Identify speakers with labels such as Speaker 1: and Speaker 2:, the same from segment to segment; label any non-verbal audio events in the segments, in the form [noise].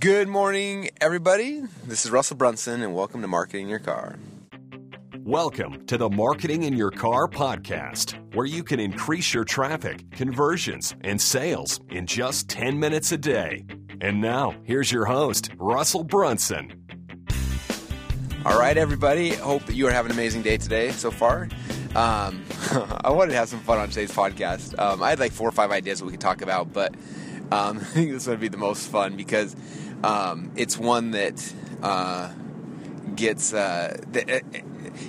Speaker 1: Good morning, everybody. This is Russell Brunson, and welcome to Marketing Your Car.
Speaker 2: Welcome to the Marketing in Your Car podcast, where you can increase your traffic, conversions, and sales in just 10 minutes a day. And now, here's your host, Russell Brunson.
Speaker 1: All right, everybody. Hope that you are having an amazing day today so far. Um, [laughs] I wanted to have some fun on today's podcast. Um, I had like four or five ideas that we could talk about, but um, [laughs] I think this would be the most fun because um, it's one that uh, gets. Uh, the,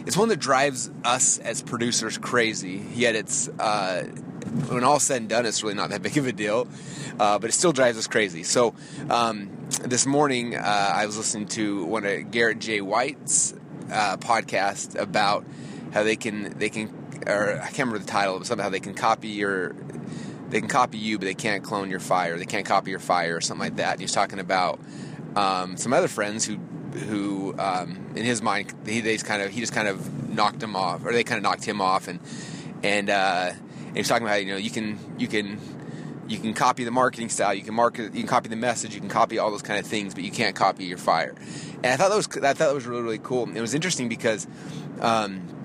Speaker 1: it's one that drives us as producers crazy. Yet it's uh, when all said and done, it's really not that [laughs] big of a deal, uh, but it still drives us crazy. So um, this morning, uh, I was listening to one of Garrett J. White's uh, podcast about how they can they can or I can't remember the title, but somehow they can copy your they can copy you, but they can't clone your fire. They can't copy your fire or something like that. And talking about um, some other friends who who um, in his mind he they just kind of he just kind of knocked him off or they kind of knocked him off. And and, uh, and talking about you know you can you can you can copy the marketing style. You can market you can copy the message. You can copy all those kind of things but you can't copy your fire. And I thought that was I thought that was really really cool. It was interesting because um,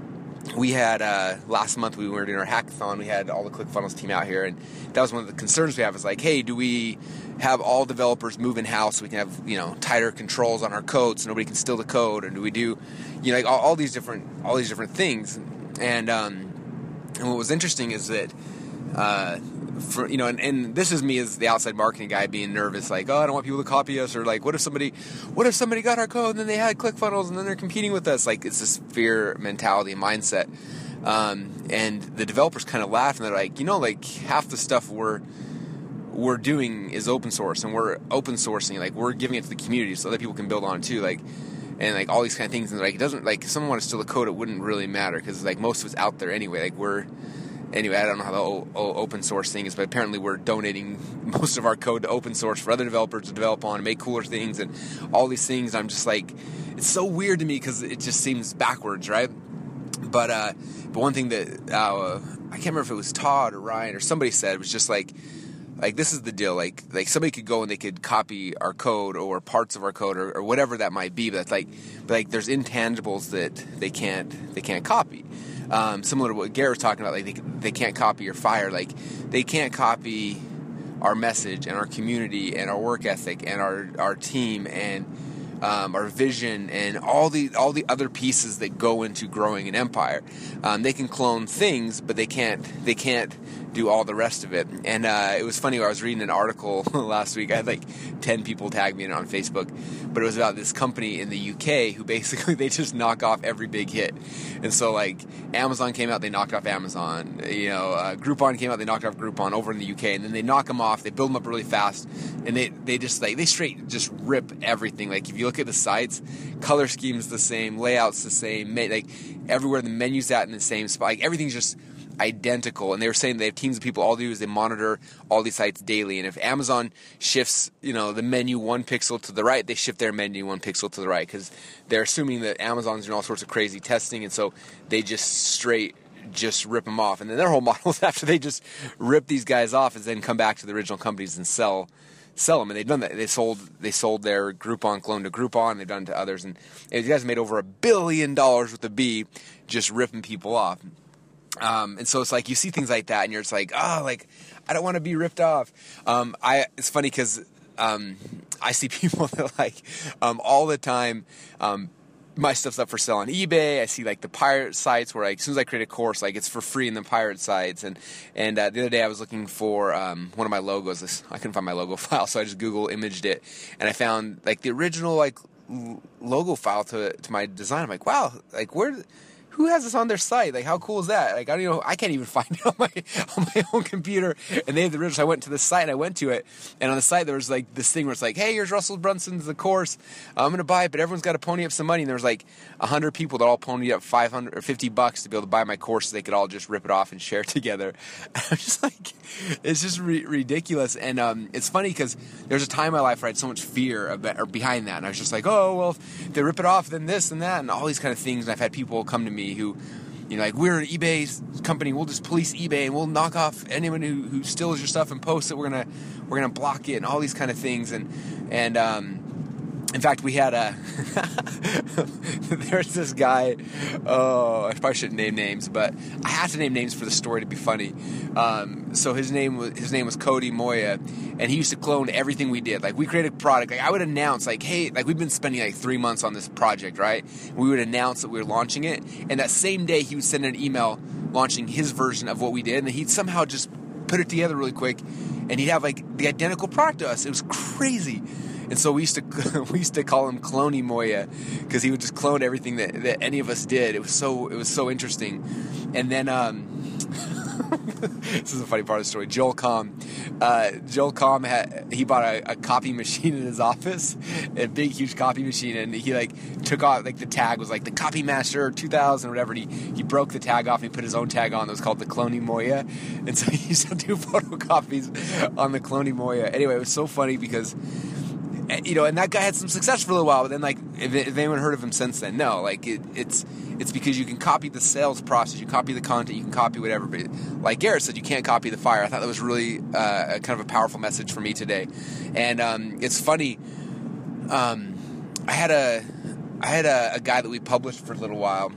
Speaker 1: we had uh, last month we were doing our hackathon. We had all the ClickFunnels team out here, and that was one of the concerns we have. Is like, hey, do we have all developers move in house so we can have you know tighter controls on our code so nobody can steal the code, and do we do you know like all, all these different all these different things? And um, and what was interesting is that. Uh, for you know, and, and, this is me as the outside marketing guy being nervous, like, oh, I don't want people to copy us, or like, what if somebody, what if somebody got our code and then they had ClickFunnels and then they're competing with us? Like, it's this fear mentality and mindset. Um, and the developers kind of laugh and they're like, you know, like half the stuff we're we're doing is open source, and we're open sourcing, like we're giving it to the community so other people can build on it too, like. And like all these kind of things, and like it doesn't like if someone wanted to steal the code, it wouldn't really matter because like most of it's out there anyway. Like we're anyway, I don't know how the o- o- open source thing is, but apparently we're donating [laughs] most of our code to open source for other developers to develop on and make cooler things and all these things. I'm just like, it's so weird to me because it just seems backwards, right? But uh, but one thing that uh, I can't remember if it was Todd or Ryan or somebody said was just like like this is the deal like like somebody could go and they could copy our code or parts of our code or, or whatever that might be but like but like there's intangibles that they can't they can't copy um, similar to what Garrett was talking about, like they, they can't copy your fire. Like they can't copy our message and our community and our work ethic and our, our team and um, our vision and all the all the other pieces that go into growing an empire. Um, they can clone things, but they can't they can't do all the rest of it. And uh, it was funny. I was reading an article [laughs] last week. I had like ten people tag me in on Facebook, but it was about this company in the UK who [laughs] basically they just knock off every big hit. And so like Amazon came out, they knocked off Amazon. You know, uh, Groupon came out, they knocked off Groupon over in the UK, and then they knock them off. They build them up really fast, and they they just like they straight just rip everything. Like if you look at the sites, color scheme's the same, layouts the same, like everywhere the menu's at in the same spot. Like everything's just identical. And they were saying they have teams of people. All they do is they monitor all these sites daily. And if Amazon shifts, you know, the menu one pixel to the right, they shift their menu one pixel to the right because they're assuming that Amazon's doing all sorts of crazy testing, and so they just straight just rip them off. And then their whole [laughs] model is after they just rip these guys off, is then come back to the original companies and sell sell them. And they've done that. They sold they sold their Groupon clone to Groupon. They've done it to others, and, these guys made over a billion dollars with a B just ripping people off. Um, and so it's like you see things like that, and you're just like, oh, like I don't want to be ripped off. Um, I it's funny because um, I see [laughs] people that like um, all the time. Um, my stuff's up for sale on eBay. I see like the pirate sites where like as soon as I create a course, like it's for free in the pirate sites. And and uh, the other day I was looking for um, one of my logos. I couldn't find my logo [laughs] file, so I just Google imaged it, and I found like the original like logo file to to my design. I'm like, wow, like where who has this on their site? Like, how cool is that? Like, I don't know. I can't even [laughs] find it on my on my own computer. And they have the original. So I went to the site. and I went to it, and on the site there was like this thing where it's like, "Hey, here's Russell Brunson's the course. I'm gonna buy it, but everyone's got to pony up some money." And there was like hundred people that all ponied up 500 or 50 bucks to be able to buy my course. So they could all just rip it off and share it [laughs] together. And [laughs] I'm just like, it's just re- ridiculous. And um, it's funny because there's a time in my life where I had so much fear about, or behind that, and I was just like, "Oh, well, if they rip it off, then this and that, and all these kind of things." And I've had people come to me who you know, like we're an eBay company. We'll just police eBay and we'll knock off anyone who, who steals your stuff and posts it. We're gonna we're gonna block it and all these kind of things. And and um, in fact, we had a [laughs] there's this guy. Oh, I probably shouldn't name names, but I have to name names for the story to be funny. Um, so his name was his name was Cody Moya, and he used to clone everything we did. Like we created a product. Like I would announce, like, hey, like we've been spending like three months on this project, right? We would announce that we were launching it, and that same day he would send an email launching his version of what we did, and he'd somehow just put it together really quick, and he'd have like the identical product to us. It was crazy. And so we used to [laughs] we used to call him Cloney Moya because he would just clone everything that, that any of us did. It was so it was so interesting. And then um, [laughs] this is a funny part of the story. Joel Comm, uh, Joel Comm had he bought a, a, copy [laughs] machine in his office, a big huge copy machine, and he like took off like the tag was like the Copy Master 2000 or whatever. And he he broke the tag off and he put his own tag on that was called the Cloney Moya, and so he used to do photocopies on the Cloney Moya. Anyway, it was so funny because you know, and that guy had some success for a little while, but then like, if, if anyone heard of him since then, no, like it, it's it's because you can copy the sales process, you copy the content, you can copy whatever. But like Garrett said, you can't copy the fire. I thought that was really uh, kind of a powerful message for me today, and um, it's funny. Um, I had a I had a, a guy that we published for a little while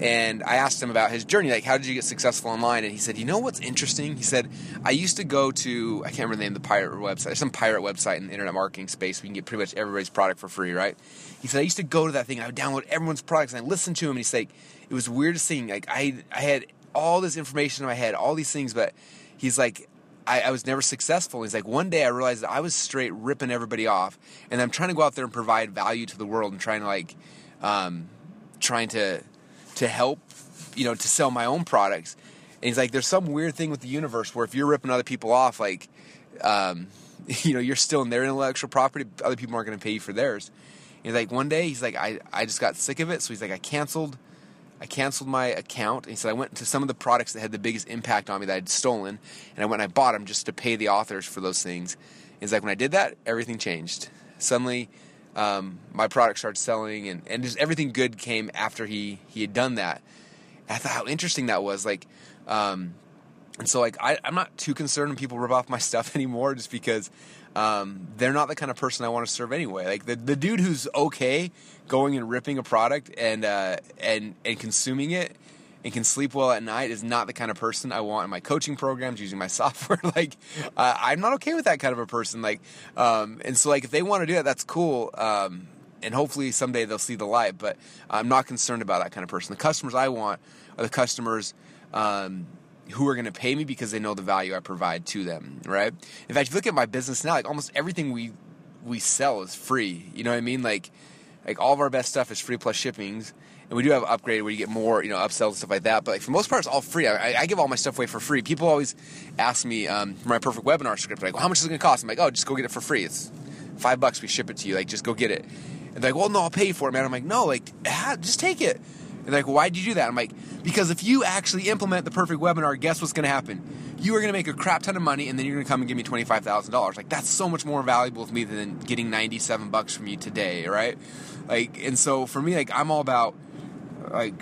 Speaker 1: and I asked him about his journey. Like, how did you get successful online? And he said, you know what's interesting? He said, I used to go to, I can't remember the name of the pirate website. Some pirate website in the internet marketing space. We can get pretty much everybody's product for free, right? He said, I used to go to that thing I would download everyone's products and I listened to him. And he's like, it was weird to see. Like, I, I had all this information in my head, all these things, but he's like, I, I, was never successful. He's like, one day I realized I was straight ripping everybody off, and I'm trying to go out there and provide value to the world and trying to like, um, trying to to help, you know, to sell my own products. And he's like, there's some weird thing with the universe where if you're ripping other people off, like, um, [laughs] you know, you're still in their intellectual property, other people aren't going to pay you for theirs. And he's like, one day, he's like, I, I just got sick of it. So he's like, I canceled, I canceled my account. And he said, I went to some of the products that had the biggest impact on me that I'd stolen, and I went and I bought them just to pay the authors for those things. And he's like, when I did that, everything changed. Suddenly, um, my product started selling, and, and just everything good came after he he had done that. And I thought how interesting that was. Like, um, and so like I, I'm not too concerned when people rip off my [laughs] stuff anymore, just because um, they're not the kind of person I want to serve anyway. Like the the dude who's okay going and ripping a product and uh, and and consuming it and can sleep well at night is not the kind of person I want in my coaching programs using my [laughs] software. like, uh, I'm not okay with that kind of a person. Like, um, and so like if they want to do that, that's cool. Um, and hopefully someday they'll see the light. But I'm not concerned about that kind of person. The customers I want are the customers. Um, who are going to pay me because they know the value I provide to them, right? In fact, if you look at my business now, like almost everything we we sell is free. You know what I mean? Like like all of our best stuff is free plus shippings and we do have upgrade where you get more, you know, upsells and stuff like that. But like for most part, it's all free. I, I give all my stuff away for free. People always ask me um, for my perfect webinar script, like, well, how much is it going to cost? I'm like, oh, just go get it for free. It's five bucks. We ship it to you. Like, just go get it. And they're like, well, no, I'll pay for it, man. I'm like, no, like, just take it. And they're like, why did you do that? I'm like, because if you actually implement the perfect webinar, guess what's going to happen? You are going to make a crap ton of money, and then you're going to come and give me twenty five thousand dollars. Like that's so much more valuable to me than getting ninety seven bucks from you today, right? Like, and so for me, like, I'm all about like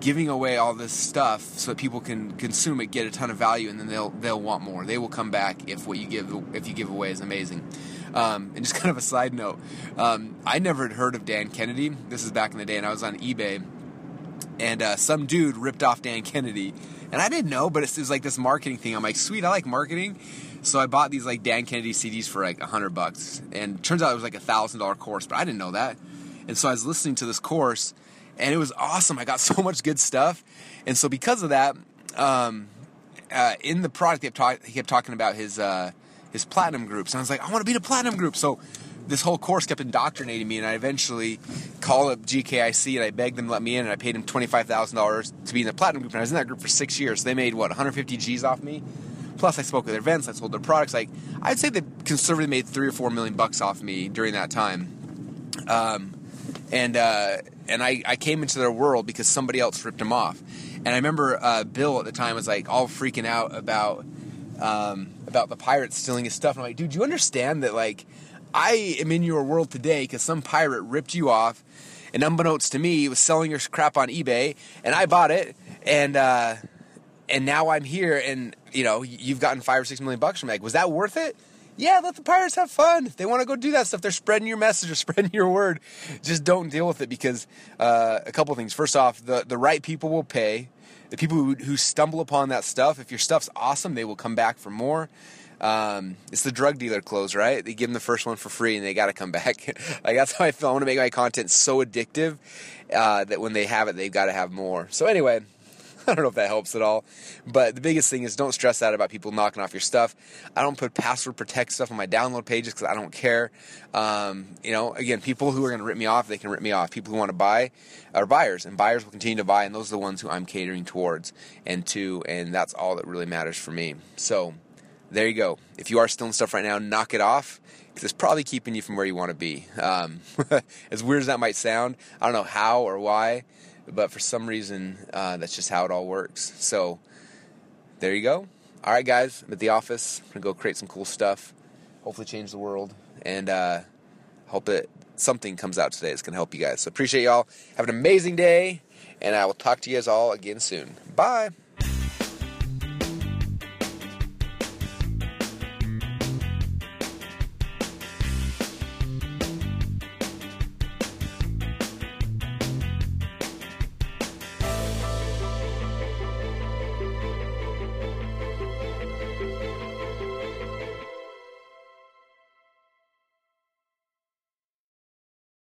Speaker 1: giving away all this stuff so that people can consume it, get a ton of value, and then they'll they'll want more. They will come back if what you give if you give away is amazing. Um, and just [laughs] kind of a side note, um, I never had heard of Dan Kennedy. This is back in the day, and I was on eBay, and uh, some dude ripped off Dan Kennedy, and I didn't know, but it was like this marketing thing. I'm like, sweet, I like marketing. So I bought these like Dan Kennedy CDs for like a hundred bucks, and turns out it was like a thousand dollar course, but I didn't know that. And so I was listening to this course, and it was awesome. I got [laughs] so much good stuff, and so because of that, um, uh, in the product he kept, talk- he kept talking about his uh, his platinum groups, and I was like, I want to be in a platinum group. So this whole course kept indoctrinating me, and I eventually called up GKIC and I begged them to let me in, and I paid them twenty five thousand dollars to be in the platinum group, and I was in that group for six years. So they made what 150 G's off me. Plus, I spoke at their events, I sold their products. Like I'd say they conservatively made three or four million bucks off me during that time. Um, and uh, and I, I came into their world because somebody else ripped them off. And I remember uh, Bill at the time was like all freaking out about um, about the pirates stealing his stuff. And I'm like, dude, you understand that like I am in your world today because some pirate ripped you off, and unbeknownst to me, was selling your crap on eBay, and I bought it, and uh, and now I'm here, and you know, you've gotten five or six million bucks from me. Like, was that worth it? Yeah, let the pirates have fun. If they want to go do that stuff, they're spreading your message or [laughs] spreading your word. Just don't deal with it because uh, a couple things. First off, the the right people will pay. The people who, who stumble upon that stuff, if your stuff's awesome, they will come back for more. Um, it's the drug dealer clothes, right? They give them the first one for free and they got to come back. [laughs] like that's how I feel. I want to make my content so addictive uh, that when they have it, they've got to have more. So anyway, [laughs] I don't know if that helps at all. But the biggest thing is don't stress out about people knocking off your stuff. I don't put password protect stuff on my download pages because I don't care. Um, you know, again, people who are going to rip me off, they can rip me off. People who want to buy are buyers, and buyers will continue to buy, and those are the ones who I'm catering towards and to, and that's all that really matters for me. So there you go. If you are stealing stuff right now, knock it off because it's probably keeping you from where you want to be. Um, [laughs] as weird as that might sound, I don't know how or why but for some reason, uh, that's just how it all works. So there you go. All right, guys, I'm at the office. I'm gonna go create some cool stuff. Hopefully, change the world, and uh, hope that something comes out today that's gonna help you guys. So appreciate y'all. Have an amazing day, and I will talk to you guys all again soon. Bye.